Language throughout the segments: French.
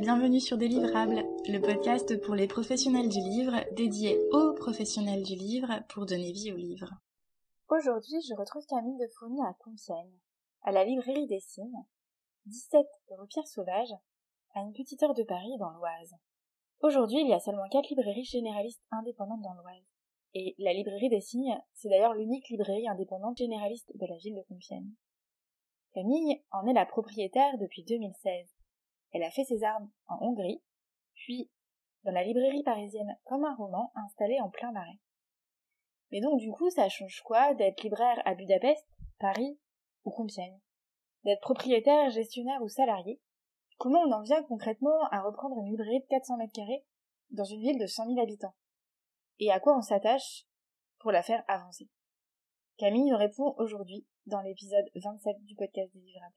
bienvenue sur Délivrable, le podcast pour les professionnels du livre, dédié aux professionnels du livre pour donner vie au livre. Aujourd'hui, je retrouve Camille de Fourny à Compiègne, à la librairie des Signes, 17 rue Pierre Sauvage, à une petite heure de Paris dans l'Oise. Aujourd'hui, il y a seulement quatre librairies généralistes indépendantes dans l'Oise. Et la librairie des Signes, c'est d'ailleurs l'unique librairie indépendante généraliste de la ville de Compiègne. Camille en est la propriétaire depuis 2016. Elle a fait ses armes en Hongrie, puis dans la librairie parisienne comme un roman installé en plein marais. Mais donc du coup, ça change quoi d'être libraire à Budapest, Paris ou Compiègne? D'être propriétaire, gestionnaire ou salarié? Comment on en vient concrètement à reprendre une librairie de 400 mètres carrés dans une ville de 100 000 habitants? Et à quoi on s'attache pour la faire avancer? Camille nous répond aujourd'hui dans l'épisode 27 du podcast Délivrable.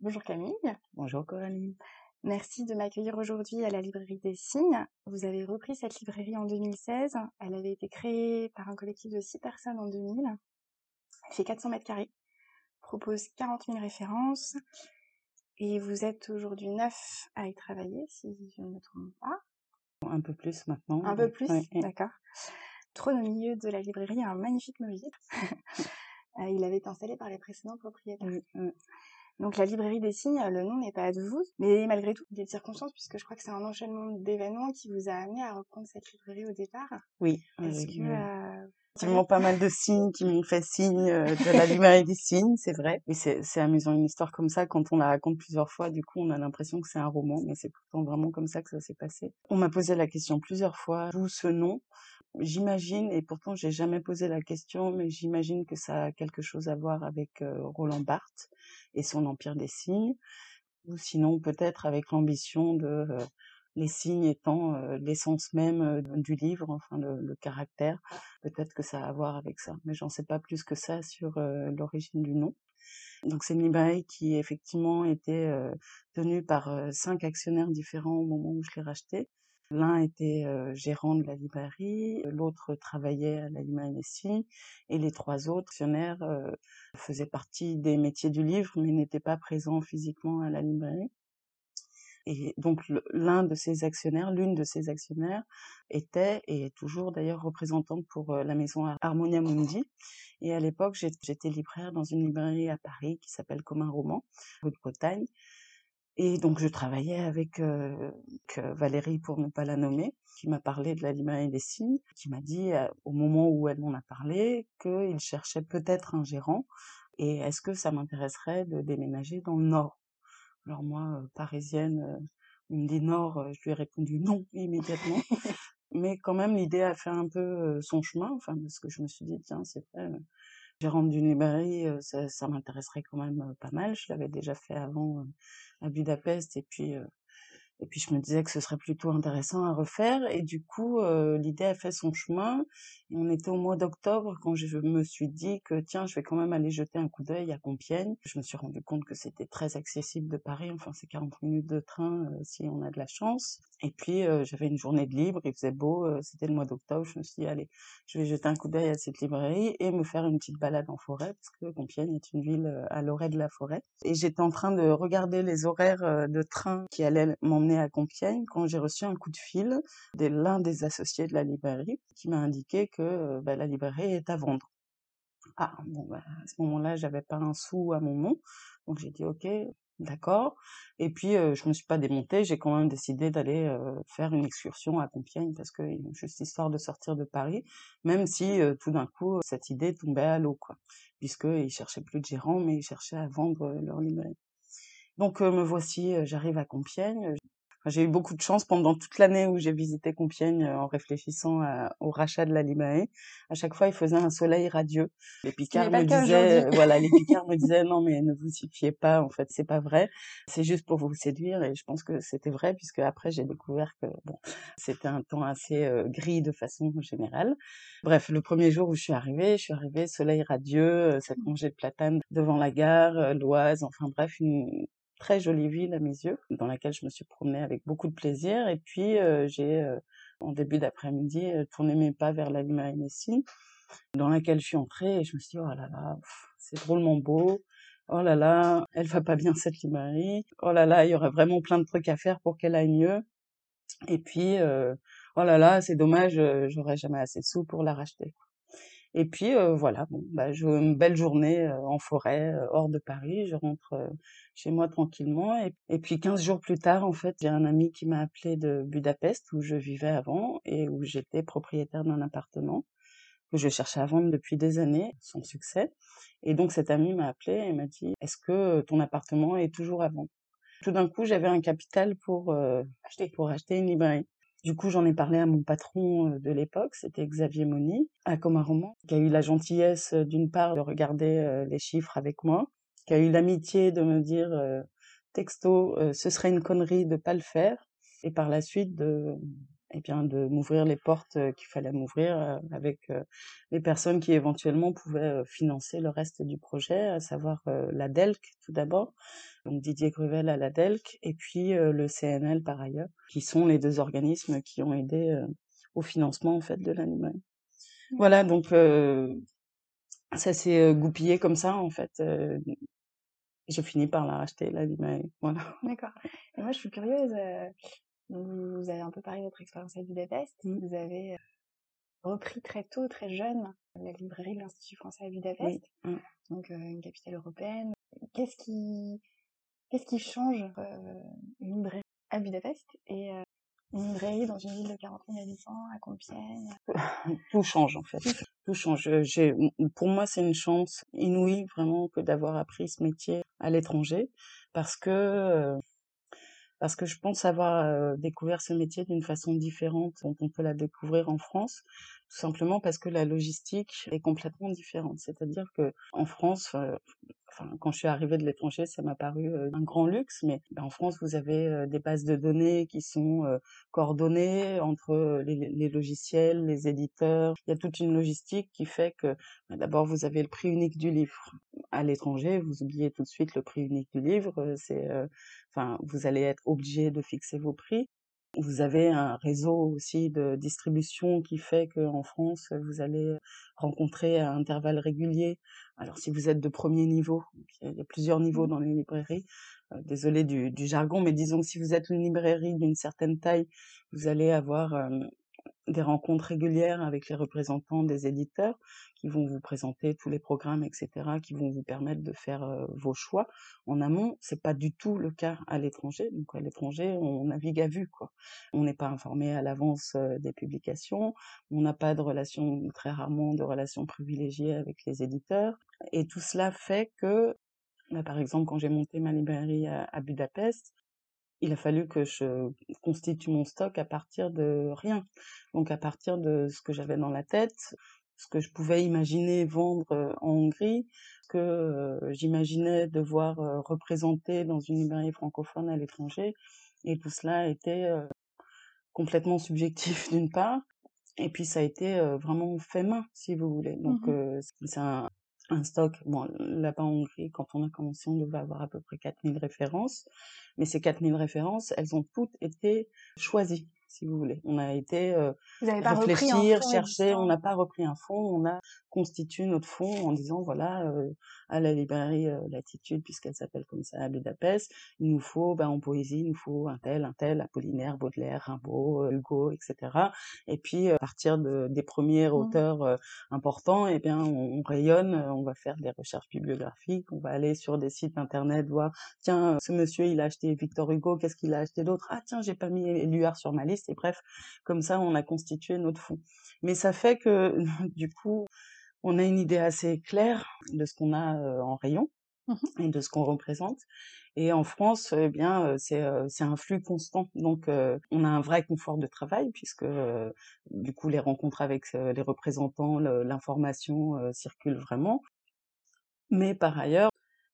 Bonjour Camille. Bonjour Coralie. Merci de m'accueillir aujourd'hui à la librairie des signes. Vous avez repris cette librairie en 2016. Elle avait été créée par un collectif de 6 personnes en 2000. Elle fait 400 mètres carrés, propose 40 000 références. Et vous êtes aujourd'hui neuf à y travailler, si je ne me trompe pas. Un peu plus maintenant. Un peu plus, d'accord. Trône au milieu de la librairie, un magnifique mobilier. Euh, il avait été installé par les précédents propriétaires. Donc la librairie des signes, le nom n'est pas de vous, mais malgré tout, des circonstances, puisque je crois que c'est un enchaînement d'événements qui vous a amené à reprendre cette librairie au départ. Oui. Est-ce que... Euh, effectivement pas mal de signes qui m'ont fait signe euh, de la librairie des signes, c'est vrai. Mais c'est amusant une histoire comme ça quand on la raconte plusieurs fois. Du coup, on a l'impression que c'est un roman, mais c'est pourtant vraiment comme ça que ça s'est passé. On m'a posé la question plusieurs fois, d'où ce nom J'imagine, et pourtant j'ai jamais posé la question, mais j'imagine que ça a quelque chose à voir avec euh, Roland Barthes et son Empire des signes, ou sinon peut-être avec l'ambition de euh, les signes étant euh, l'essence même du livre, enfin le, caractère. Peut-être que ça a à voir avec ça, mais j'en sais pas plus que ça sur l'origine du nom. Donc c'est une qui effectivement était tenue par cinq actionnaires différents au moment où je l'ai racheté. L'un était gérant de la librairie, l'autre travaillait à la signes, et les trois autres actionnaires faisaient partie des métiers du livre, mais n'étaient pas présents physiquement à la librairie. Et donc l'un de ces actionnaires, l'une de ces actionnaires, était et est toujours d'ailleurs représentante pour la maison Harmonia Mundi. Et à l'époque, j'étais libraire dans une librairie à Paris qui s'appelle Comme un roman, rue de Bretagne. Et donc je travaillais avec euh, Valérie, pour ne pas la nommer, qui m'a parlé de la librairie des signes, qui m'a dit au moment où elle m'en a parlé qu'il cherchait peut-être un gérant et est-ce que ça m'intéresserait de déménager dans le nord? Alors moi, parisienne, on me dit nord, je lui ai répondu non immédiatement. Mais quand même, l'idée a fait un peu son chemin, enfin, parce que je me suis dit, tiens, c'est vrai, gérante d'une librairie, ça, ça m'intéresserait quand même pas mal. Je l'avais déjà fait avant à Budapest et puis et puis je me disais que ce serait plutôt intéressant à refaire. Et du coup, euh, l'idée a fait son chemin. Et on était au mois d'octobre quand je me suis dit que tiens, je vais quand même aller jeter un coup d'œil à Compiègne. Je me suis rendu compte que c'était très accessible de Paris. Enfin, c'est 40 minutes de train euh, si on a de la chance. Et puis euh, j'avais une journée de libre, il faisait beau, c'était le mois d'octobre. Je me suis dit allez, je vais jeter un coup d'œil à cette librairie et me faire une petite balade en forêt parce que Compiègne est une ville à l'orée de la forêt. Et j'étais en train de regarder les horaires de train qui allaient m'emmener à Compiègne quand j'ai reçu un coup de fil de l'un des associés de la librairie qui m'a indiqué que euh, bah, la librairie est à vendre. Ah, bah, à ce moment-là, j'avais pas un sou à mon nom, donc j'ai dit ok, d'accord. Et puis euh, je me suis pas démontée, j'ai quand même décidé d'aller euh, faire une excursion à Compiègne parce que juste histoire de sortir de Paris, même si tout d'un coup cette idée tombait à l'eau, quoi, puisqu'ils cherchaient plus de gérants, mais ils cherchaient à vendre leur librairie. Donc me voici, j'arrive à Compiègne, j'ai eu beaucoup de chance pendant toute l'année où j'ai visité Compiègne euh, en réfléchissant au rachat de la Limae. À chaque fois, il faisait un soleil radieux. Les Picards me disaient, voilà, les Picards me disaient, non, mais ne vous y fiez pas, en fait, c'est pas vrai. C'est juste pour vous séduire. Et je pense que c'était vrai puisque après, j'ai découvert que, bon, c'était un temps assez euh, gris de façon générale. Bref, le premier jour où je suis arrivée, je suis arrivée, soleil radieux, euh, cette rangée de platanes devant la gare, l'Oise, enfin bref, une très jolie ville à mes yeux, dans laquelle je me suis promenée avec beaucoup de plaisir. Et puis euh, j'ai, euh, en début d'après-midi, euh, tourné mes pas vers la librairie Messine, dans laquelle je suis entrée et je me suis dit, oh là là, c'est drôlement beau. oh là là, elle va pas bien cette librairie, oh là là, il y aurait vraiment plein de trucs à faire pour qu'elle aille mieux. Et puis, oh là là, c'est dommage, j'aurais jamais assez de sous pour la racheter. Et puis euh, voilà, bon, bah, une belle journée en forêt, hors de Paris, je rentre chez moi tranquillement. Et, puis 15 jours plus tard, en fait, j'ai un ami qui m'a appelé de Budapest, où je vivais avant et où j'étais propriétaire d'un appartement que je cherchais à vendre depuis des années, sans succès. Et donc cet ami m'a appelé et m'a dit Est-ce que ton appartement est toujours à vendre? Tout d'un coup, j'avais un capital pour euh, acheter pour acheter une librairie. Du coup, j'en ai parlé à mon patron euh, de l'époque, c'était Xavier Moni, à Roman, qui a eu la gentillesse euh, d'une part de regarder les chiffres avec moi, qui a eu l'amitié de me dire texto, ce serait une connerie de pas le faire, et par la suite de et bien de m'ouvrir les portes qu'il fallait m'ouvrir avec les personnes qui éventuellement pouvaient financer le reste du projet, à savoir la DELC tout d'abord, donc Didier Gruvel à la DELC, et puis le CNL par ailleurs, qui sont les deux organismes qui ont aidé au financement en fait de l'animal. Mmh. Voilà, donc ça s'est goupillé comme ça en fait. j'ai fini par la racheter, la Voilà. D'accord. Et moi, je suis curieuse. Donc, vous avez un peu parlé de votre expérience à Budapest. Mmh. Vous avez euh, repris très tôt, très jeune, la librairie de l'Institut français à Budapest, mmh. donc euh, une capitale européenne. Qu'est-ce qui, qu'est-ce qui change euh, une librairie à Budapest et une librairie dans une ville de 40 000 habitants à Compiègne? Tout change en fait. Tout change. J'ai, pour moi, c'est une chance inouïe vraiment que d'avoir appris ce métier à l'étranger parce que parce que je pense avoir découvert ce métier d'une façon différente dont on peut la découvrir en France, tout simplement parce que la logistique est complètement différente. C'est-à-dire que en France, enfin, quand je suis arrivée de l'étranger, ça m'a paru un grand luxe, mais ben, en France, vous avez des bases de données qui sont coordonnées entre les, les, logiciels, les éditeurs. Il y a toute une logistique qui fait que ben, d'abord vous avez le prix unique du livre. À l'étranger, vous oubliez tout de suite le prix unique du livre. C'est, enfin, vous allez être obligé de fixer vos prix. Vous avez un réseau aussi de distribution qui fait qu'en France, vous allez rencontrer à intervalles réguliers. Alors si vous êtes de premier niveau, il y a plusieurs niveaux dans les librairies, euh, désolé du, jargon, mais disons que si vous êtes une librairie d'une certaine taille, vous allez avoir euh, des rencontres régulières avec les représentants des éditeurs qui vont vous présenter tous les programmes, etc., qui vont vous permettre de faire euh, vos choix. En amont, c'est pas du tout le cas à l'étranger. Donc à l'étranger, on navigue à vue, quoi. On n'est pas informé à l'avance euh, des publications. On n'a pas de relation, très rarement, de relations privilégiées avec les éditeurs. Et tout cela fait que, bah, par exemple, quand j'ai monté ma librairie à Budapest, il a fallu que je constitue mon stock à partir de rien. Donc à partir de ce que j'avais dans la tête, ce que je pouvais imaginer vendre en Hongrie, ce que j'imaginais devoir représenter dans une librairie francophone à l'étranger. Et tout cela était complètement subjectif d'une part. Et puis ça a été vraiment fait main, si vous voulez. Donc mmh c'est un, un stock. Bon, là-bas en Hongrie, quand on a commencé, on devait avoir à peu près 4000 références. Mais ces 4000 références, elles ont toutes été choisies si vous voulez. On a été euh, réfléchir, chercher, on n'a pas repris un fonds, on a constitué notre fonds en disant voilà euh, à la librairie euh, Latitude puisqu'elle s'appelle comme ça à Budapest, il nous faut ben en poésie il nous faut un tel, un tel, Apollinaire, Baudelaire, Rimbaud, euh, Hugo, etc. Et puis à partir de, des premiers mmh. auteurs importants, eh bien on, on, rayonne, on va faire des recherches bibliographiques, on va aller sur des sites internet voir tiens ce monsieur il a acheté Victor Hugo, qu'est-ce qu'il a acheté d'autre? Ah tiens j'ai pas mis Éluard sur ma liste et bref, comme ça, on a constitué notre fonds. Mais ça fait que, du coup, on a une idée assez claire de ce qu'on a euh, en rayon mmh et de ce qu'on représente. Et en France, eh bien, euh, c'est euh, c'est un flux constant. Donc, on a un vrai confort de travail puisque, du coup, les rencontres avec les représentants, l'information circule vraiment. Mais par ailleurs,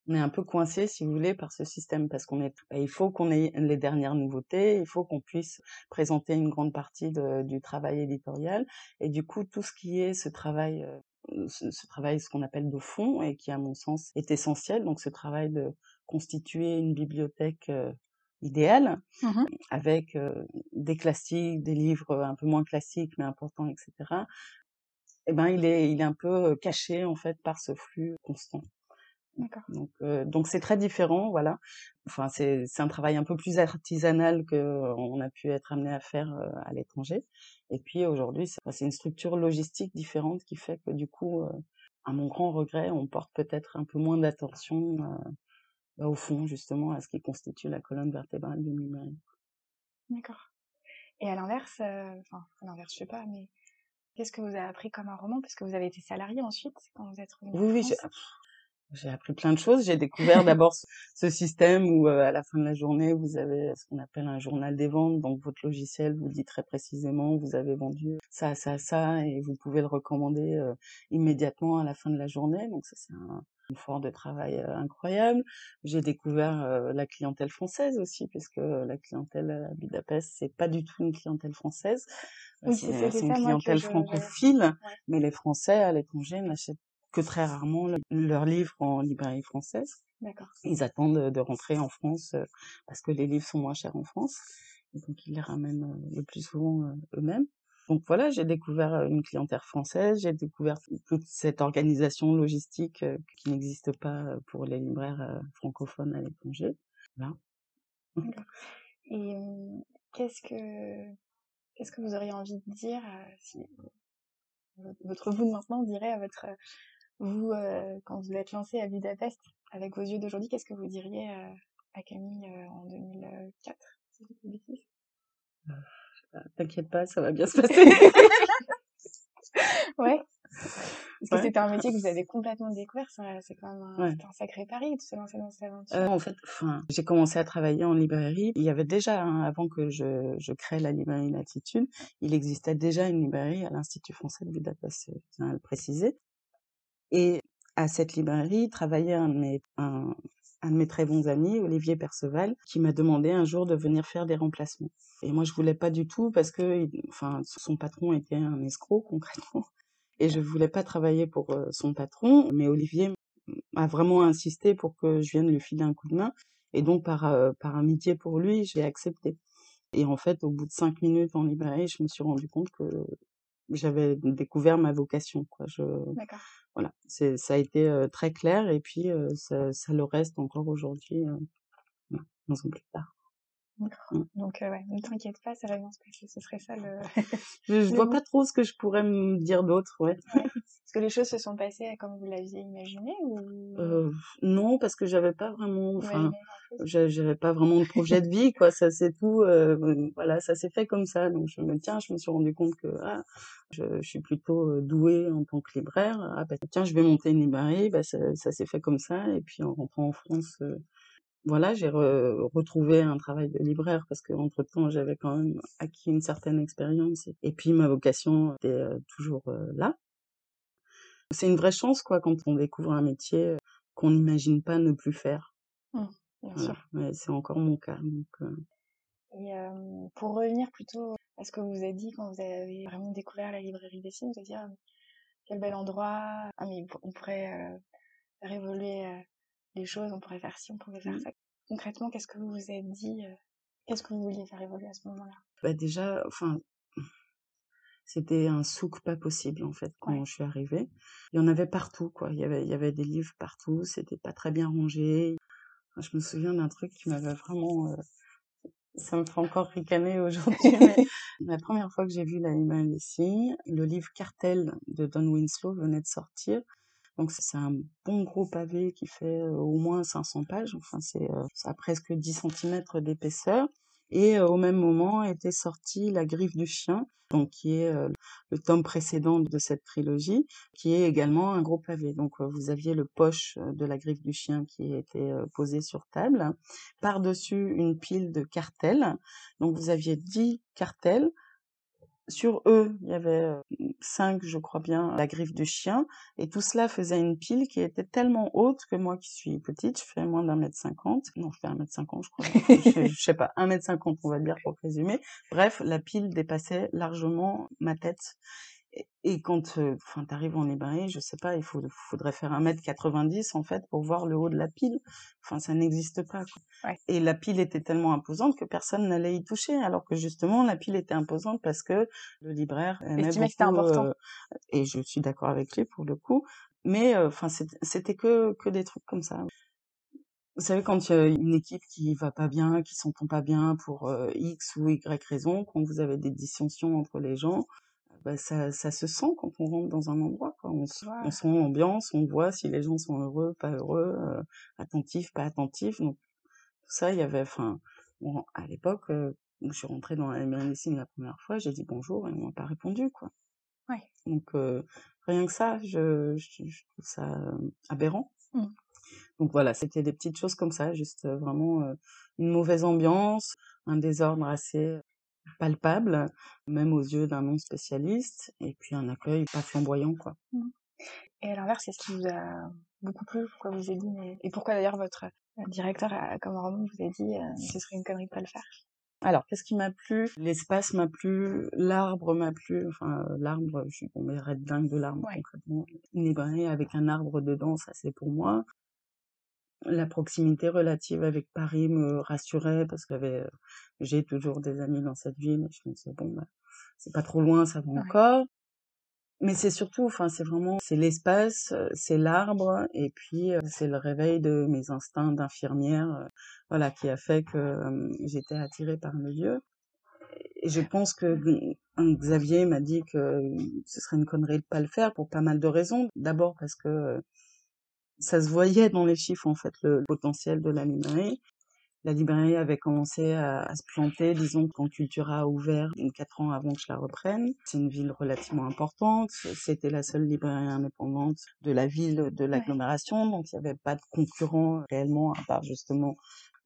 on est un peu coincé, si vous voulez, par ce système parce qu'on est, bah, il faut qu'on ait les dernières nouveautés, il faut qu'on puisse présenter une grande partie de, du travail éditorial et du coup tout ce qui est ce travail, euh, ce, travail, ce qu'on appelle de fond et qui à mon sens est essentiel, donc ce travail de constituer une bibliothèque euh, idéale mmh avec euh, des classiques, des livres un peu moins classiques mais importants, etc. Eh ben il est, il est un peu caché en fait par ce flux constant. D'accord. Donc, euh, donc c'est très différent, voilà. Enfin, c'est c'est un travail un peu plus artisanal que euh, on a pu être amené à faire euh, à l'étranger. Et puis aujourd'hui, c'est une structure logistique différente qui fait que du coup, euh, à mon grand regret, on porte peut-être un peu moins d'attention bah, au fond, justement, à ce qui constitue la colonne vertébrale d'une librairie. D'accord. Et à l'inverse, enfin, à l'inverse, je sais pas, mais qu'est-ce que vous avez appris comme un roman? Parce que vous avez été salarié ensuite quand vous êtes revenu Oui, oui, j'ai appris plein de choses. J'ai découvert d'abord ce, système où, euh, à la fin de la journée, vous avez ce qu'on appelle un journal des ventes. Donc, votre logiciel vous dit très précisément, vous avez vendu ça, ça, ça, et vous pouvez le recommander euh, immédiatement à la fin de la journée. Donc, ça, c'est un effort de travail euh, incroyable. J'ai découvert euh, la clientèle française aussi, puisque la clientèle à Budapest, c'est pas du tout une clientèle française. Oui, c'est une clientèle francophile, mais les Français à l'étranger n'achètent que très rarement le- leurs livres en librairie française. D'accord. Ils attendent de, rentrer en France euh, parce que les livres sont moins chers en France. Et donc ils les ramènent euh, le plus souvent euh, eux-mêmes. Donc voilà, j'ai découvert une clientèle française, j'ai découvert toute cette organisation logistique qui n'existe pas pour les libraires francophones à l'étranger. Voilà. Et qu'est-ce que qu'est-ce que vous auriez envie de dire si votre- vous de maintenant dirait à votre vous euh, quand vous êtes lancé à Budapest avec vos yeux d'aujourd'hui, qu'est-ce que vous diriez euh, à Camille euh, en 2004 si je dis pas de bêtises? Ah, T'inquiète pas, ça va bien se passer. Ouais. Parce que Ouais. c'était un métier que vous avez complètement découvert, c'est quand même un, Ouais. c'était un sacré pari de se lancer dans cette aventure. Euh, en fait, j'ai commencé à travailler en librairie. Il y avait déjà, hein, avant que je, je crée la librairie Latitude, il existait déjà une librairie à l'Institut français de Budapest, je tiens à le préciser. Et à cette librairie travaillait un de mes, très bons amis, Olivier Perceval, qui m'a demandé un jour de venir faire des remplacements. Et moi, je voulais pas du tout parce que, enfin, son patron était un escroc concrètement. Et je voulais pas travailler pour euh, son patron, mais Olivier a vraiment insisté pour que je vienne lui filer un coup de main. Et donc, par, euh, par amitié pour lui, j'ai accepté. Et en fait, au bout de cinq minutes en librairie, je me suis rendu compte que j'avais découvert ma vocation. Quoi. Je, voilà, c'est, ça a été euh, très clair et puis euh, ça, ça le reste encore aujourd'hui, euh, voilà, 11 ans plus tard. Mm. Donc, euh, ouais, ne t'inquiète pas, ça va bien se passer. Ce serait ça le. Je, je Le vois mot. pas trop ce que je pourrais me dire d'autre, ouais. Est-ce que les choses se sont passées comme vous l'aviez imaginé ou? Euh, non, parce que j'avais pas vraiment, enfin, j'avais pas vraiment de projet de vie, quoi. Ça c'est tout, euh, voilà, ça s'est fait comme ça. Donc je me tiens, je me suis rendu compte que ah, je, je suis plutôt euh, douée en tant que libraire. Ah bah tiens, je vais monter une librairie. Bah ça, ça s'est fait comme ça. Et puis en rentrant en France, euh, voilà, j'ai re- retrouvé un travail de libraire parce que entre temps j'avais quand même acquis une certaine expérience. Et puis ma vocation était euh, toujours euh, là. C'est une vraie chance, quoi, quand on découvre un métier euh, qu'on n'imagine pas ne plus faire. Bien Voilà. sûr. Mais c'est encore mon cas. Donc, euh, Et euh, pour revenir plutôt à ce que vous avez dit quand vous avez vraiment découvert la librairie des signes, de dire quel bel endroit, ah, mais on pourrait euh, faire évoluer euh, les choses, on pourrait faire ci, on pourrait faire Mm. ça. Concrètement, qu'est-ce que vous vous êtes dit euh, Qu'est-ce que vous vouliez faire évoluer à ce moment-là? Bah déjà, enfin, c'était un souk pas possible en fait quand Ouais. je suis arrivée. Il y en avait partout, quoi. Il y avait, il y avait des livres partout. C'était pas très bien rangé. Enfin, je me souviens d'un truc qui m'avait vraiment, euh, ça me fait encore ricaner aujourd'hui. mais la première fois que j'ai vu la librairie des signes, le livre Cartel de Don Winslow venait de sortir. Donc c'est un bon gros pavé qui fait au moins 500 pages. Enfin c'est ça presque 10 centimètres d'épaisseur. Et au même moment était sorti La Griffe du Chien, donc qui est le tome précédent de cette trilogie, qui est également un gros pavé. Donc vous aviez le poche de La Griffe du Chien qui était posé sur table, par-dessus une pile de cartels. Donc vous aviez 10 cartels. Sur eux, il y avait euh, cinq, je crois bien, la griffe du chien, et tout cela faisait une pile qui était tellement haute que moi qui suis petite, je fais moins d'un mètre cinquante, non, je fais un mètre cinquante, je crois, je, je sais pas, un mètre cinquante, on va dire pour résumer. Bref, la pile dépassait largement ma tête. Et, et quand, euh, enfin, t'arrives en librairie, je sais pas, il faut, faudrait faire un mètre 90 en fait pour voir le haut de la pile. Enfin, ça n'existe pas. Quoi. Ouais. Et la pile était tellement imposante que personne n'allait y toucher, alors que justement la pile était imposante parce que le libraire aimait Estimait que c'était beaucoup, important. euh, et je suis d'accord avec lui pour le coup, Mais enfin, c'était que que des trucs comme ça. Vous savez, quand il y a une équipe qui va pas bien, qui s'entend pas bien pour X ou Y raison, quand vous avez des dissensions entre les gens, bah, ça, ça se sent quand on rentre dans un endroit. Quoi. On, on sent l'ambiance, on voit si les gens sont heureux, pas heureux, attentifs, pas attentifs. Donc tout ça, il y avait, enfin, bon, à l'époque, je suis rentrée dans la médecine la première fois, j'ai dit bonjour et on m'a pas répondu, quoi. Ouais. Donc rien que ça, je, je, trouve ça aberrant. Mmh. Donc voilà, c'était des petites choses comme ça, juste vraiment une mauvaise ambiance, un désordre assez palpable, même aux yeux d'un non spécialiste, et puis un accueil pas flamboyant, quoi. Mmh. Et à l'inverse, c'est ce qui vous a beaucoup plu Pourquoi vous avez dit Et pourquoi d'ailleurs votre directeur à Cameroun vous a dit ce serait une connerie de pas le faire? Alors, qu'est-ce qui m'a plu? L'espace m'a plu, l'arbre m'a plu, enfin, l'arbre, je suis tombée red dingue de l'arbre, concrètement. Une librairie avec un arbre dedans, ça c'est pour moi la proximité relative avec Paris me rassurait parce que j'ai toujours des amis dans cette ville je me disais bon bah c'est pas trop loin ça va encore. Mais c'est surtout enfin c'est vraiment c'est l'espace c'est l'arbre et puis c'est le réveil de mes instincts d'infirmière voilà qui a fait que j'étais attirée par le lieu. Et je pense que Xavier m'a dit que ce serait une connerie de pas le faire pour pas mal de raisons. D'abord parce que ça se voyait dans les chiffres en fait le potentiel de la librairie. La librairie avait commencé à, se planter, disons, quand Cultura a ouvert quatre ans avant que je la reprenne. C'est une ville relativement importante. C'était la seule librairie indépendante de la ville, de l'agglomération. Donc, il n'y avait pas de concurrents réellement, à part justement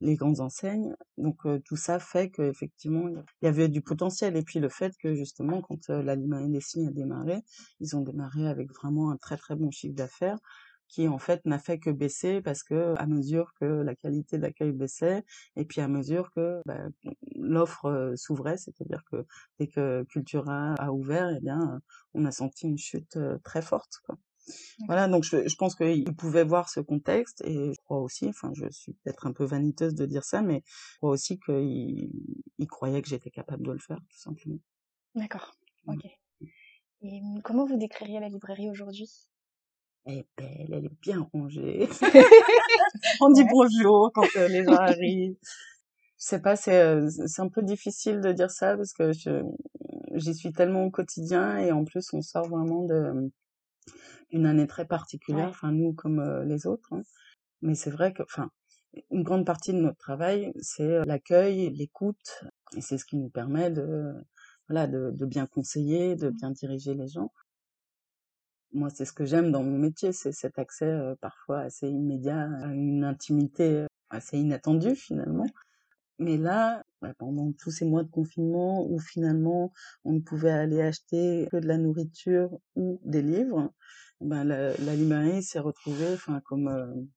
les grandes enseignes. Donc, euh, tout ça fait qu'effectivement, il y avait du potentiel. Et puis, le fait que, justement, quand euh, la librairie des signes a démarré, ils ont démarré avec vraiment un très, très bon chiffre d'affaires qui en fait n'a fait que baisser parce que à mesure que la qualité d'accueil baissait et puis à mesure que bah, l'offre s'ouvrait, c'est-à-dire que dès que Cultura a ouvert, eh bien on a senti une chute très forte. Quoi. Voilà, donc je, je pense qu'il pouvait voir ce contexte et je crois aussi, enfin je suis peut-être un peu vaniteuse de dire ça, mais je crois aussi qu'il il croyait que j'étais capable de le faire, tout simplement. D'accord, ok. Et mmh, comment vous décririez la librairie aujourd'hui? Elle est belle, elle est bien rangée. on dit bonjour quand euh, les gens arrivent. Je sais pas, c'est euh, c'est un peu difficile de dire ça parce que je j'y suis tellement au quotidien et en plus on sort vraiment de d'une année très particulière, enfin nous comme euh, les autres. Hein. Mais c'est vrai que, enfin, une grande partie de notre travail, c'est l'accueil, l'écoute, et c'est ce qui nous permet de voilà de, de bien conseiller, de mmh. bien diriger les gens moi, c'est ce que j'aime dans mon métier, c'est cet accès parfois assez immédiat à une intimité assez inattendue finalement. Mais là, pendant tous ces mois de confinement où finalement on ne pouvait aller acheter que de la nourriture ou des livres, ben la, la librairie s'est retrouvée, enfin comme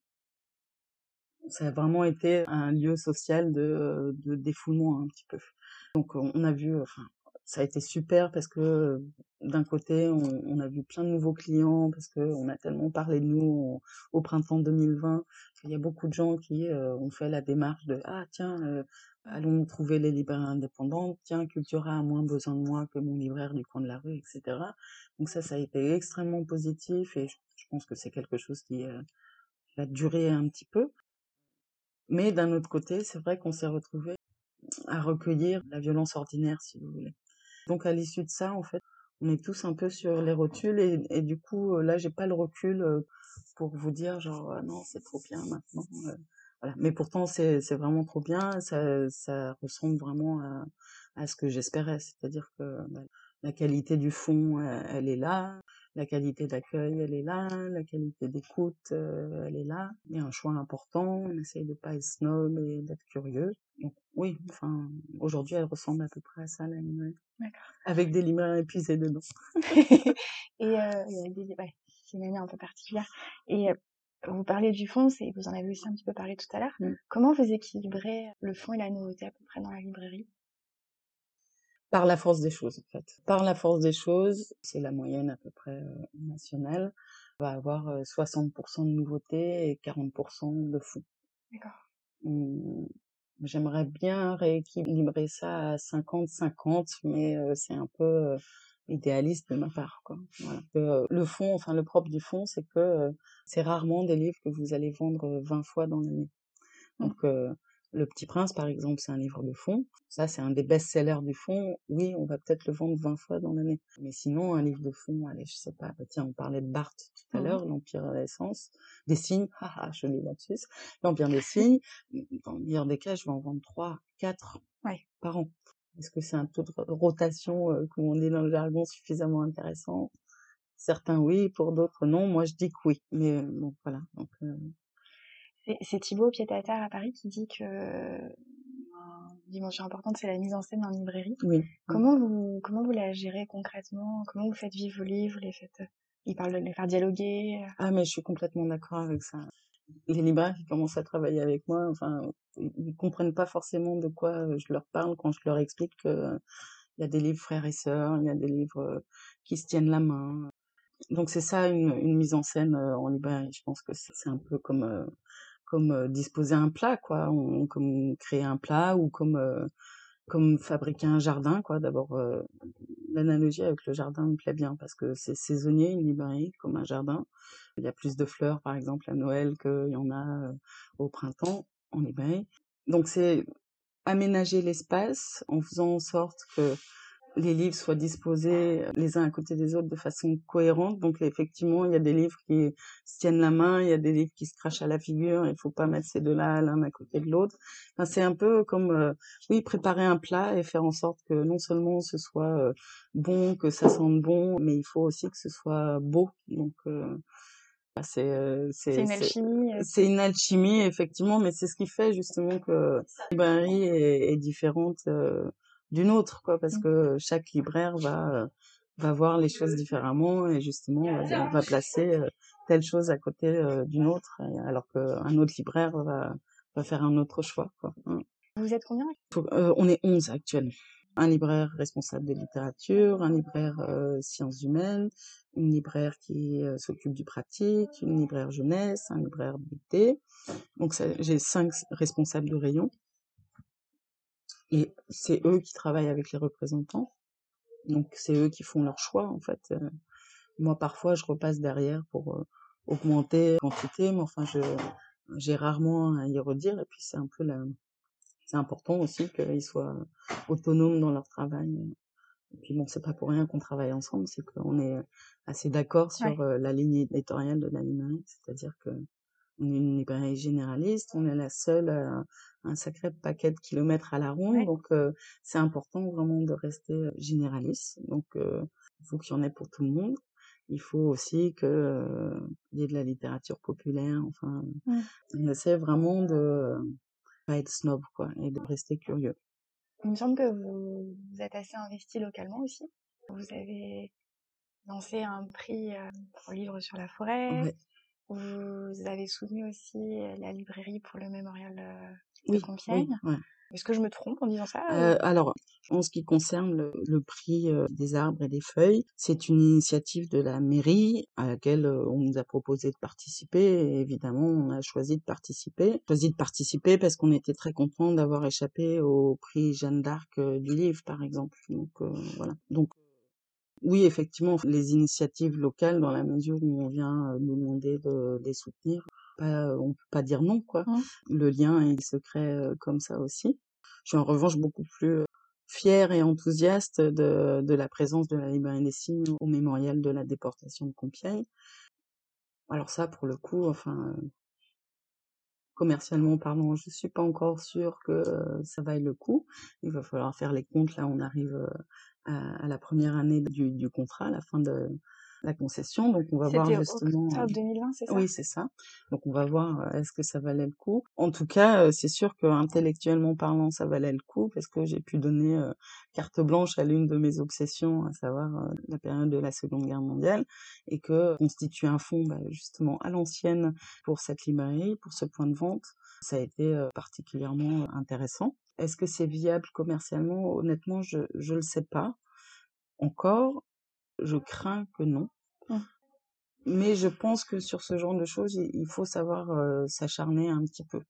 ça a vraiment été un lieu social de, de défoulement un petit peu. Donc on a vu, enfin ça a été super parce que d'un côté, on, a vu plein de nouveaux clients parce que on a tellement parlé de nous au, printemps 2020. Il y a beaucoup de gens qui euh, ont fait la démarche de ah tiens, euh, allons trouver les libraires indépendants. Tiens, Cultura a moins besoin de moi que mon libraire du coin de la rue, etc. Donc ça, ça a été extrêmement positif et je, pense que c'est quelque chose qui euh, va durer un petit peu. Mais d'un autre côté, c'est vrai qu'on s'est retrouvé à recueillir la violence ordinaire, si vous voulez. Donc à l'issue de ça, en fait, on est tous un peu sur les rotules et, du coup là j'ai pas le recul pour vous dire genre «Ah non c'est trop bien maintenant voilà. Mais pourtant c'est c'est vraiment trop bien ça ça ressemble vraiment à à ce que j'espérais. C'est-à-dire que bah, la qualité du fond elle est là la qualité d'accueil, elle est là, la qualité d'écoute, euh, elle est là. Il y a un choix important, on essaye de pas être snob et d'être curieux. Donc oui, enfin, aujourd'hui, elle ressemble à peu près à ça, la. D'accord. Avec des libraires épuisés dedans. et euh, il y a des, ouais, c'est une manière un peu particulière. Et euh, vous parlez du fond, c'est, vous en avez aussi un petit peu parlé tout à l'heure. Mm. Comment vous équilibrez le fond et la nouveauté à peu près dans la librairie? Par la force des choses, en fait. Par la force des choses, c'est la moyenne à peu près euh, nationale, on va avoir 60% euh, de nouveautés et 40% de fou. D'accord. Mmh, j'aimerais bien rééquilibrer ça à 50-50, mais euh, c'est un peu idéaliste de ma part. Quoi. Voilà. Euh, le fond, enfin le propre du fond, c'est que c'est rarement des livres que vous allez vendre 20 fois dans l'année. Donc le Petit Prince, par exemple, c'est un livre de fond. Ça, c'est un des best-sellers du fond. Oui, on va peut-être le vendre 20 fois dans l'année. Mais sinon, un livre de fond, allez, je sais pas. Tiens, on parlait de Barthes tout à mmh l'heure, l'Empire de l'essence. Des signes, haha, je lis là-dessus. L'Empire des signes. Dans le meilleur des cas, je vais en vendre 3, 4 ouais. par an. Est-ce que c'est un taux de rotation, euh, comme on dit dans le jargon, suffisamment intéressant? Certains oui, pour d'autres non. Moi, je dis que oui. Mais euh, bon, voilà. Donc, euh, c'est Thibaut Pietata à Paris qui dit que une dimension importante, c'est la mise en scène en librairie. Oui. Comment vous, comment vous la gérez concrètement? Comment vous faites vivre vos livres les faites, Il parle de les faire dialoguer? Ah, mais je suis complètement d'accord avec ça. Les libraires qui commencent à travailler avec moi, enfin, ils comprennent pas forcément de quoi je leur parle quand je leur explique que il y a des livres frères et sœurs, il y a des livres qui se tiennent la main. Donc c'est ça une, une, mise en scène en librairie. Je pense que c'est un peu comme comme disposer un plat, quoi, comme créer un plat ou comme comme fabriquer un jardin, quoi. D'abord, l'analogie avec le jardin me plaît bien parce que c'est saisonnier une librairie comme un jardin. Il y a plus de fleurs, par exemple, à Noël qu'il y en a au printemps en librairie. Donc c'est aménager l'espace en faisant en sorte que les livres soient disposés les uns à côté des autres de façon cohérente. Donc effectivement, il y a des livres qui se tiennent la main, il y a des livres qui se crachent à la figure. Il faut pas mettre ces deux-là l'un à côté de l'autre. Enfin, c'est un peu comme euh, oui préparer un plat et faire en sorte que non seulement ce soit euh, bon, que ça sente bon, mais il faut aussi que ce soit beau. Donc euh, c'est c'est une alchimie. C'est une alchimie effectivement, mais c'est ce qui fait justement que librairie est, est différente d'une autre, quoi, parce mmh. que chaque libraire va va voir les choses différemment et justement on va placer telle chose à côté d'une autre, alors qu'un autre libraire va va faire un autre choix, quoi. Mmh. Vous êtes combien On est 11 actuellement. Un libraire responsable de littérature, un libraire sciences humaines, une libraire qui s'occupe du pratique, une libraire jeunesse, un libraire BT. Donc j'ai cinq responsables de rayon et c'est eux qui travaillent avec les représentants. Donc c'est eux qui font leur choix en fait. Euh, moi parfois je repasse derrière pour euh, augmenter la quantité, mais enfin je j'ai rarement à y redire et puis c'est un peu la c'est important aussi qu'ils soient autonomes dans leur travail. Et puis bon, c'est pas pour rien qu'on travaille ensemble, c'est qu'on est assez d'accord sur euh, la ligne éditoriale de la librairie, c'est-à-dire que on est une librairie généraliste, on est la seule à un sacré paquet de kilomètres à la ronde, donc euh, c'est important vraiment de rester euh, généraliste. Donc euh, il faut qu'il y en ait pour tout le monde. Il faut aussi que il y ait de la littérature populaire. Enfin, on essaie vraiment de pas être snob quoi et de rester curieux. Il me semble que vous, êtes assez investi localement aussi. Vous avez lancé un prix pour livre sur la forêt. Vous avez soutenu aussi la librairie pour le mémorial de oui, Compiègne. Est-ce que je me trompe en disant ça euh, Alors, en ce qui concerne le, prix des arbres et des feuilles, c'est une initiative de la mairie à laquelle on nous a proposé de participer. Et évidemment, on a choisi de participer. Choisi de participer parce qu'on était très content d'avoir échappé au prix Jeanne d'Arc du livre, par exemple. Donc voilà. Donc oui, effectivement, les initiatives locales, dans la mesure où on vient nous demander de les soutenir, pas, on peut pas dire non, quoi. Mmh. Le lien, il se crée comme ça aussi. Je suis en revanche beaucoup plus fière et enthousiaste de, de la présence de la librairie des signes au mémorial de la déportation de Compiègne. Alors ça, pour le coup, enfin, commercialement parlant, je suis pas encore sûre que ça vaille le coup. Il va falloir faire les comptes. Là, on arrive à, la première année du, du, contrat, à la fin de la concession. Donc on va voir justement. Octobre 2020, c'est ça? Oui, c'est ça. Donc on va voir euh, est-ce que ça valait le coup? En tout cas, euh, c'est sûr que intellectuellement parlant, ça valait le coup parce que j'ai pu donner euh, carte blanche à l'une de mes obsessions, à savoir la période de la Seconde Guerre mondiale, et que constituer un fonds bah, justement à l'ancienne pour cette librairie, pour ce point de vente, ça a été particulièrement intéressant. Est-ce que c'est viable commercialement? Honnêtement, je ne le sais pas encore. Je crains que non. Mmh. Mais je pense que sur ce genre de choses, il faut savoir s'acharner un petit peu.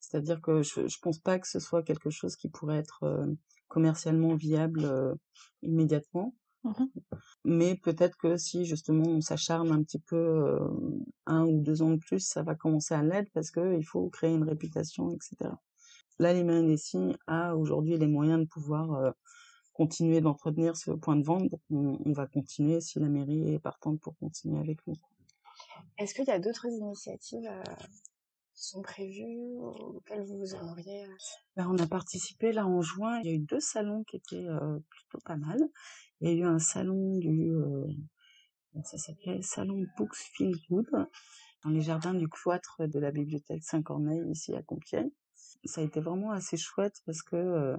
C'est-à-dire que je, je pense pas que ce soit quelque chose qui pourrait être commercialement viable immédiatement. Mmh Mais peut-être que si justement on s'acharne un petit peu un ou deux ans de plus, ça va commencer à l'être parce qu'il faut créer une réputation, etc. La librairie des signes a aujourd'hui les moyens de pouvoir continuer d'entretenir ce point de vente. Donc on, va continuer si la mairie est partante pour continuer avec nous. Est-ce qu'il y a d'autres initiatives qui sont prévues auxquelles vous vous aimeriez ben, On a participé là en juin. Il y a eu deux salons qui étaient plutôt pas mal. Il y a eu un salon du, ça s'appelait? Salon Books Feel Good dans les jardins du cloître de la bibliothèque Saint-Corneille ici à Compiègne. Ça a été vraiment assez chouette parce que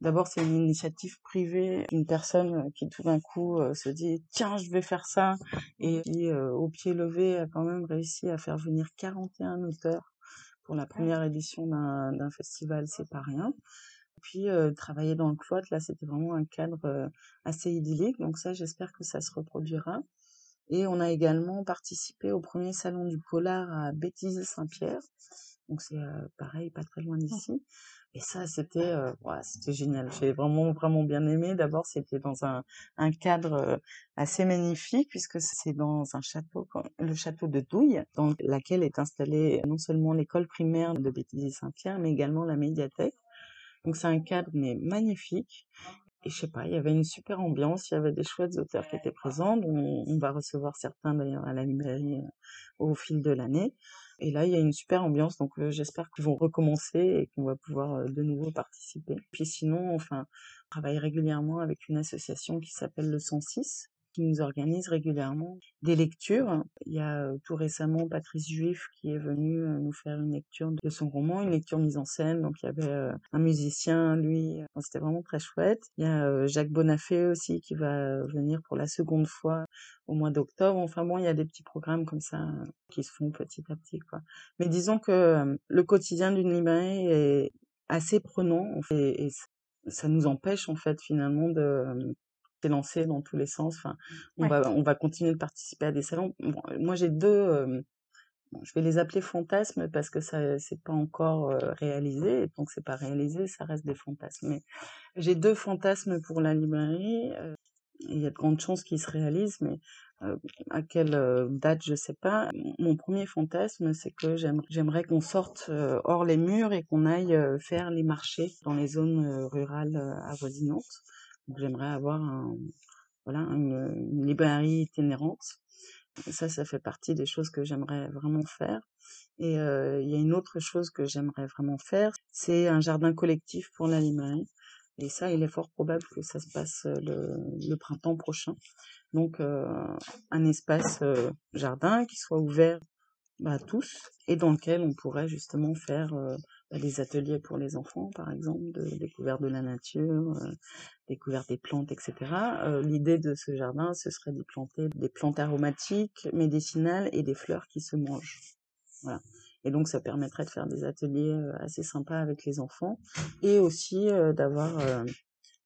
D'abord, c'est une initiative privée, une personne qui tout d'un coup se dit tiens, je vais faire ça, et qui, au pied levé, a quand même réussi à faire venir 41 auteurs pour la première édition d'un festival, c'est pas rien. Puis travailler dans le cloître, là, c'était vraiment un cadre assez idyllique, donc ça, j'espère que ça se reproduira. Et on a également participé au premier salon du polar à Béthise-Saint-Pierre, donc c'est pareil, pas très loin mmh. d'ici. Et ça, c'était euh, ouais, c'était génial. J'ai vraiment vraiment bien aimé. D'abord, c'était dans un, un cadre euh, assez magnifique puisque c'est dans un château, le château de Douille, dans laquelle est installée non seulement l'école primaire de Béthésy-Saint-Pierre, mais également la médiathèque. Donc c'est un cadre mais magnifique. Et je sais pas, il y avait une super ambiance, il y avait des chouettes auteurs qui étaient présents. On, on va recevoir certains d'ailleurs à la librairie euh, au fil de l'année. Et là, il y a une super ambiance, donc j'espère qu'ils vont recommencer et qu'on va pouvoir de nouveau participer. Puis sinon, enfin, on travaille régulièrement avec une association qui s'appelle le 106, nous organise régulièrement des lectures. Il y a tout récemment Patrice Juif qui est venu nous faire une lecture de son roman, une lecture mise en scène. Donc il y avait un musicien, lui, c'était vraiment très chouette. Il y a Jacques Bonafé aussi qui va venir pour la seconde fois au mois d'octobre. Enfin bon, il y a des petits programmes comme ça qui se font petit à petit. Mais disons que le quotidien d'une librairie est assez prenant, et ça nous empêche en fait finalement de lancé dans tous les sens. Enfin, on va on va continuer de participer à des salons. moi j'ai deux je vais les appeler fantasmes parce que ça c'est pas encore réalisé et tant que c'est pas réalisé, ça reste des fantasmes. Mais j'ai deux fantasmes pour la librairie. il y a de grandes chances qu'ils se réalisent, mais à quelle date je sais pas. Mon premier fantasme, c'est que j'aimerais qu'on sorte hors les murs et qu'on aille faire les marchés dans les zones rurales avoisinantes. Donc j'aimerais avoir voilà, une, librairie itinérante. Ça, ça fait partie des choses que j'aimerais vraiment faire. Et euh, il y a une autre chose que j'aimerais vraiment faire, c'est un jardin collectif pour la librairie. Et ça, il est fort probable que ça se passe le, le printemps prochain. Donc, euh, un espace euh, jardin qui soit ouvert à tous et dans lequel on pourrait justement faire des ateliers pour les enfants, par exemple, de découverte de la nature, euh, découverte des plantes, etc. Euh, L'idée de ce jardin, ce serait d'y planter des plantes aromatiques, médicinales et des fleurs qui se mangent. Voilà. Et donc, ça permettrait de faire des ateliers euh, assez sympas avec les enfants et aussi euh, d'avoir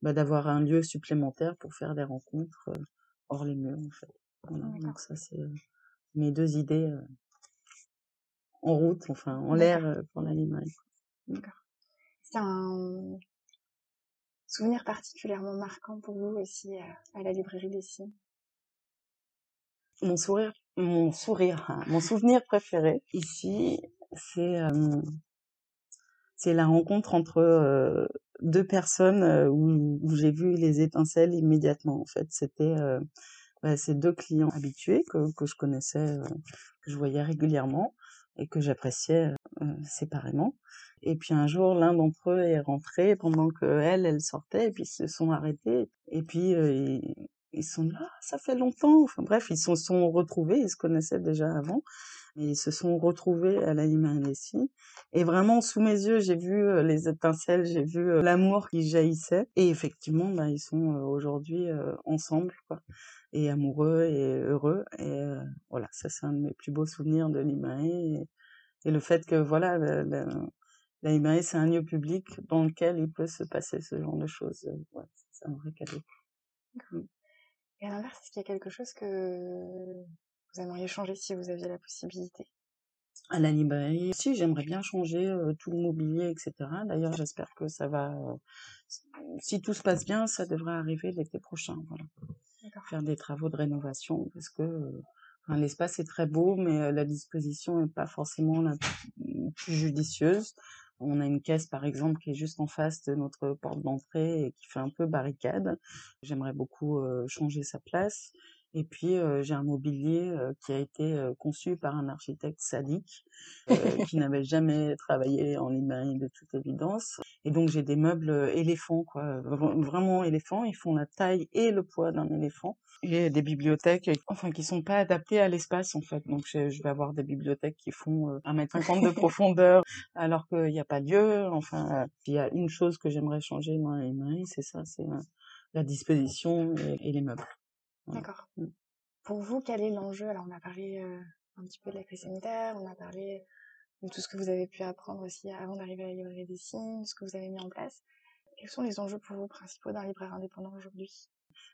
bah, d'avoir un lieu supplémentaire pour faire des rencontres hors les murs, en fait. Voilà. Donc ça, c'est mes deux idées en route, enfin en l'air pour la librairie. C'est un souvenir particulièrement marquant pour vous aussi euh, à, la librairie des signes. Mon sourire, mon sourire, hein, mon souvenir préféré ici, c'est euh, la rencontre entre euh, deux personnes où, j'ai vu les étincelles immédiatement. En fait, c'était bah, ces deux clients habitués que je connaissais, que je voyais régulièrement et que j'appréciais séparément. Et puis un jour, l'un d'entre eux est rentré pendant que elle, elle sortait, et puis ils se sont arrêtés. Et puis euh, ils, sont là, ah, ça fait longtemps. Enfin bref, ils se sont retrouvés, ils se connaissaient déjà avant, ils se sont retrouvés à la Limanessi. Et vraiment, sous mes yeux, j'ai vu euh, les étincelles, j'ai vu euh, l'amour qui jaillissait. Et effectivement, bah, ils sont aujourd'hui ensemble, quoi et amoureux et heureux et voilà ça c'est un de mes plus beaux souvenirs de Limae et, et, le fait que voilà la librairie, c'est un lieu public dans lequel il peut se passer ce genre de choses. Euh, c'est un vrai cadeau. Et à l'inverse, est-ce qu'il y a quelque chose que vous aimeriez changer si vous aviez la possibilité À la librairie, si, j'aimerais bien changer euh, tout le mobilier, etc. D'ailleurs, j'espère que ça va... Euh, si tout se passe bien, ça devrait arriver l'été prochain. Voilà. faire des travaux de rénovation parce que enfin, l'espace est très beau, mais la disposition n'est pas forcément la plus judicieuse. On a une caisse, par exemple, qui est juste en face de notre porte d'entrée et qui fait un peu barricade. J'aimerais beaucoup changer sa place. Et puis j'ai un mobilier qui a été conçu par un architecte sadique qui n'avait jamais travaillé en librairie de toute évidence. Et donc j'ai des meubles éléphants, quoi, vraiment éléphants. Ils font la taille et le poids d'un éléphant. Et des bibliothèques, enfin qui sont pas adaptées à l'espace en fait. Donc je, vais avoir des bibliothèques qui font 1m50 de profondeur alors qu'il n'y a pas lieu. Enfin, il y a une chose que j'aimerais changer dans la librairie, c'est ça, c'est la disposition et les meubles. D'accord. Mmh. Pour vous, quel est l'enjeu? Alors, on a parlé un petit peu de la crise sanitaire, on a parlé de tout ce que vous avez pu apprendre aussi avant d'arriver à la librairie des signes, ce que vous avez mis en place. Quels sont les enjeux pour vous principaux d'un libraire indépendant aujourd'hui?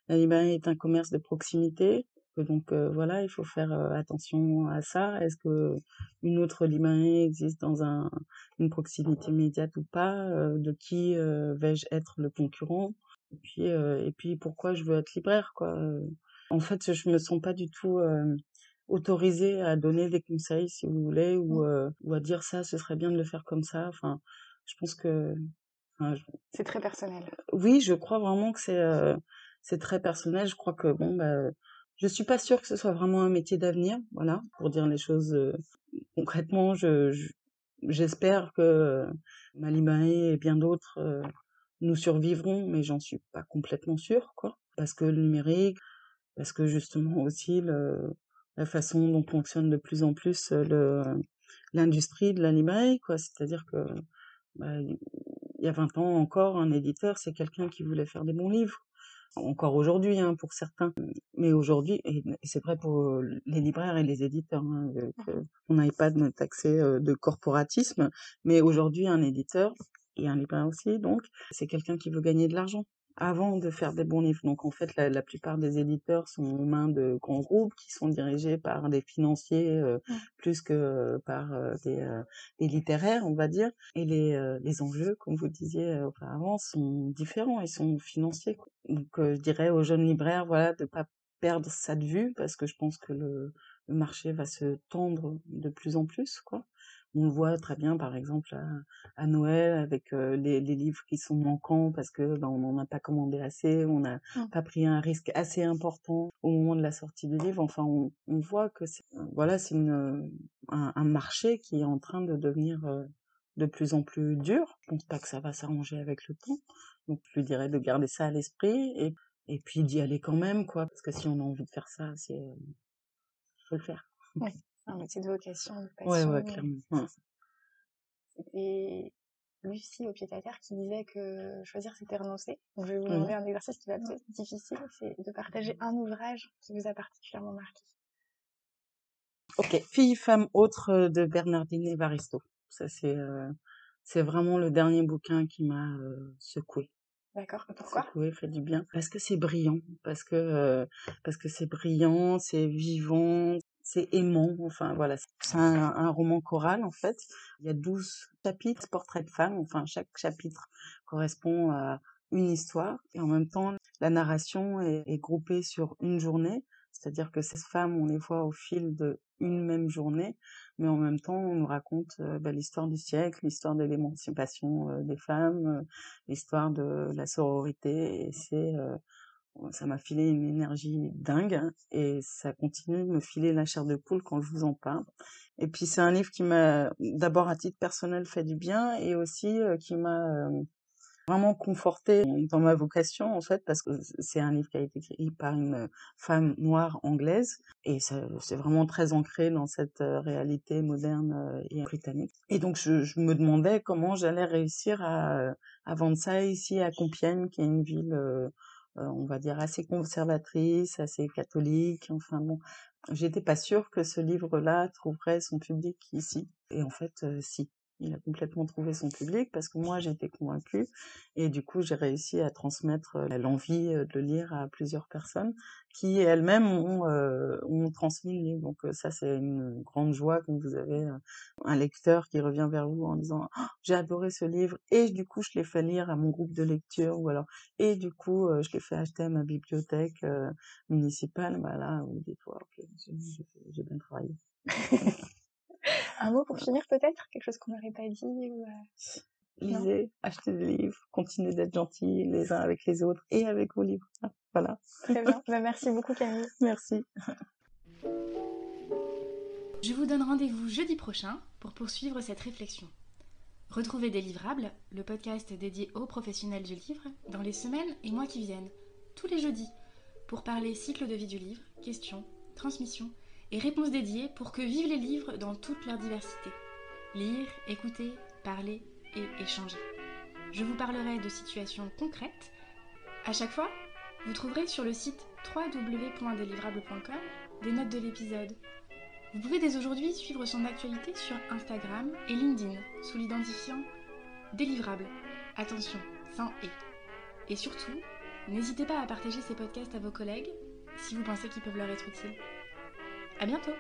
La librairie est un commerce de proximité, donc voilà, il faut faire attention à ça. Est-ce que une autre librairie existe dans un, une proximité immédiate ou pas? De qui vais-je être le concurrent? Et puis, et puis pourquoi je veux être libraire, quoi. En fait, je me sens pas du tout autorisée à donner des conseils, si vous voulez, ou, mmh. ou à dire ça, ce serait bien de le faire comme ça. Enfin, je pense que. C'est très personnel. Oui, je crois vraiment que c'est c'est très personnel. Je crois que bon, bah, je suis pas sûre que ce soit vraiment un métier d'avenir, voilà, pour dire les choses concrètement. Je j'espère que librairie et bien d'autres nous survivrons, mais j'en suis pas complètement sûre, quoi. Parce que le numérique, parce que justement aussi le, la façon dont fonctionne de plus en plus l'industrie de la librairie, quoi. C'est-à-dire que bah, il y a 20 ans encore, un éditeur, c'est quelqu'un qui voulait faire des bons livres. Encore aujourd'hui, hein, pour certains. Mais aujourd'hui, et c'est vrai pour les libraires et les éditeurs, hein, on n'avait pas de taxer de corporatisme, mais aujourd'hui, un éditeur, et un libraire aussi, donc c'est quelqu'un qui veut gagner de l'argent avant de faire des bons livres. Donc en fait, la, la, plupart des éditeurs sont aux mains de grands groupes qui sont dirigés par des financiers euh, plus que par euh, des, euh, des, littéraires, on va dire. Et les, les enjeux, comme vous disiez auparavant, sont différents, ils sont financiers. Donc je dirais aux jeunes libraires, voilà, de pas perdre ça de vue parce que je pense que le, le marché va se tendre de plus en plus, quoi. On le voit très bien, par exemple, à, Noël, avec les, livres qui sont manquants parce que ben, on n'en a pas commandé assez, on n'a mmh. pas pris un risque assez important au moment de la sortie du livre. Enfin, on, voit que c'est voilà, c'est un, un, marché qui est en train de devenir de plus en plus dur. Je pense pas que ça va s'arranger avec le temps. Donc, je lui dirais de garder ça à l'esprit et, et puis d'y aller quand même, quoi. Parce que si on a envie de faire ça, c'est faut le faire. un métier de vocation, de passion. Ouais, ouais, clairement. C'était Lucie au pied à terre qui disait que choisir c'était renoncer. Donc je vais vous mmh demander un exercice qui va être difficile, c'est de partager un ouvrage qui vous a particulièrement marqué. Ok, Fille, femme, autre de Bernardine Evaristo. Ça c'est euh, c'est vraiment le dernier bouquin qui m'a euh, secoué. D'accord. Pourquoi? Secoué, fait du bien. Parce que c'est brillant, parce que euh, parce que c'est brillant, c'est vivant, c'est aimant, enfin voilà, c'est un, roman choral en fait. Il y a 12 chapitres, portraits de femmes, enfin chaque chapitre correspond à une histoire. Et en même temps la narration est, groupée sur une journée, c'est-à-dire que ces femmes on les voit au fil de une même journée, mais en même temps on nous raconte euh, bah, l'histoire du siècle, l'histoire de l'émancipation euh, des femmes, euh, l'histoire de la sororité. Et c'est ça m'a filé une énergie dingue et ça continue de me filer la chair de poule quand je vous en parle. Et puis c'est un livre qui m'a d'abord à titre personnel fait du bien et aussi euh, qui m'a euh, vraiment conforté dans ma vocation en fait parce que c'est un livre qui a été écrit par une femme noire anglaise et c'est vraiment très ancré dans cette euh, réalité moderne et britannique. Et donc je, me demandais comment j'allais réussir à, vendre ça ici à Compiègne qui est une ville on va dire assez conservatrice, assez catholique. Enfin bon, j'étais pas sûre que ce livre-là trouverait son public ici. Et en fait, euh, si. Il a complètement trouvé son public parce que moi j'étais convaincue et du coup j'ai réussi à transmettre euh, l'envie euh, de le lire à plusieurs personnes qui elles-mêmes ont, euh, transmis le livre. Donc ça c'est une grande joie quand vous avez un lecteur qui revient vers vous en disant «Oh, j'ai adoré ce livre et du coup je l'ai fait lire à mon groupe de lecture ou alors et du coup je l'ai fait acheter à ma bibliothèque municipale. Bah là vous dites ok j'ai bien travaillé. Un mot pour finir peut-être? Quelque chose qu'on n'aurait pas dit ou euh, Lisez, achetez des livres, continuez d'être gentils les uns avec les autres et avec vos livres. Voilà. Très bien. Bah, merci beaucoup Camille. Merci. Je vous donne rendez-vous jeudi prochain pour poursuivre cette réflexion. Retrouvez des livrables, le podcast dédié aux professionnels du livre, dans les semaines et mois qui viennent, tous les jeudis, pour parler cycle de vie du livre, questions, transmission et réponses dédiées pour que vivent les livres dans toute leur diversité. Lire, écouter, parler et échanger. Je vous parlerai de situations concrètes. À chaque fois, vous trouverez sur le site www.delivrable.com des notes de l'épisode. Vous pouvez dès aujourd'hui suivre son actualité sur Instagram et LinkedIn sous l'identifiant Délivrable. Attention, sans et. Et surtout, n'hésitez pas à partager ces podcasts à vos collègues si vous pensez qu'ils peuvent leur être utiles. À bientôt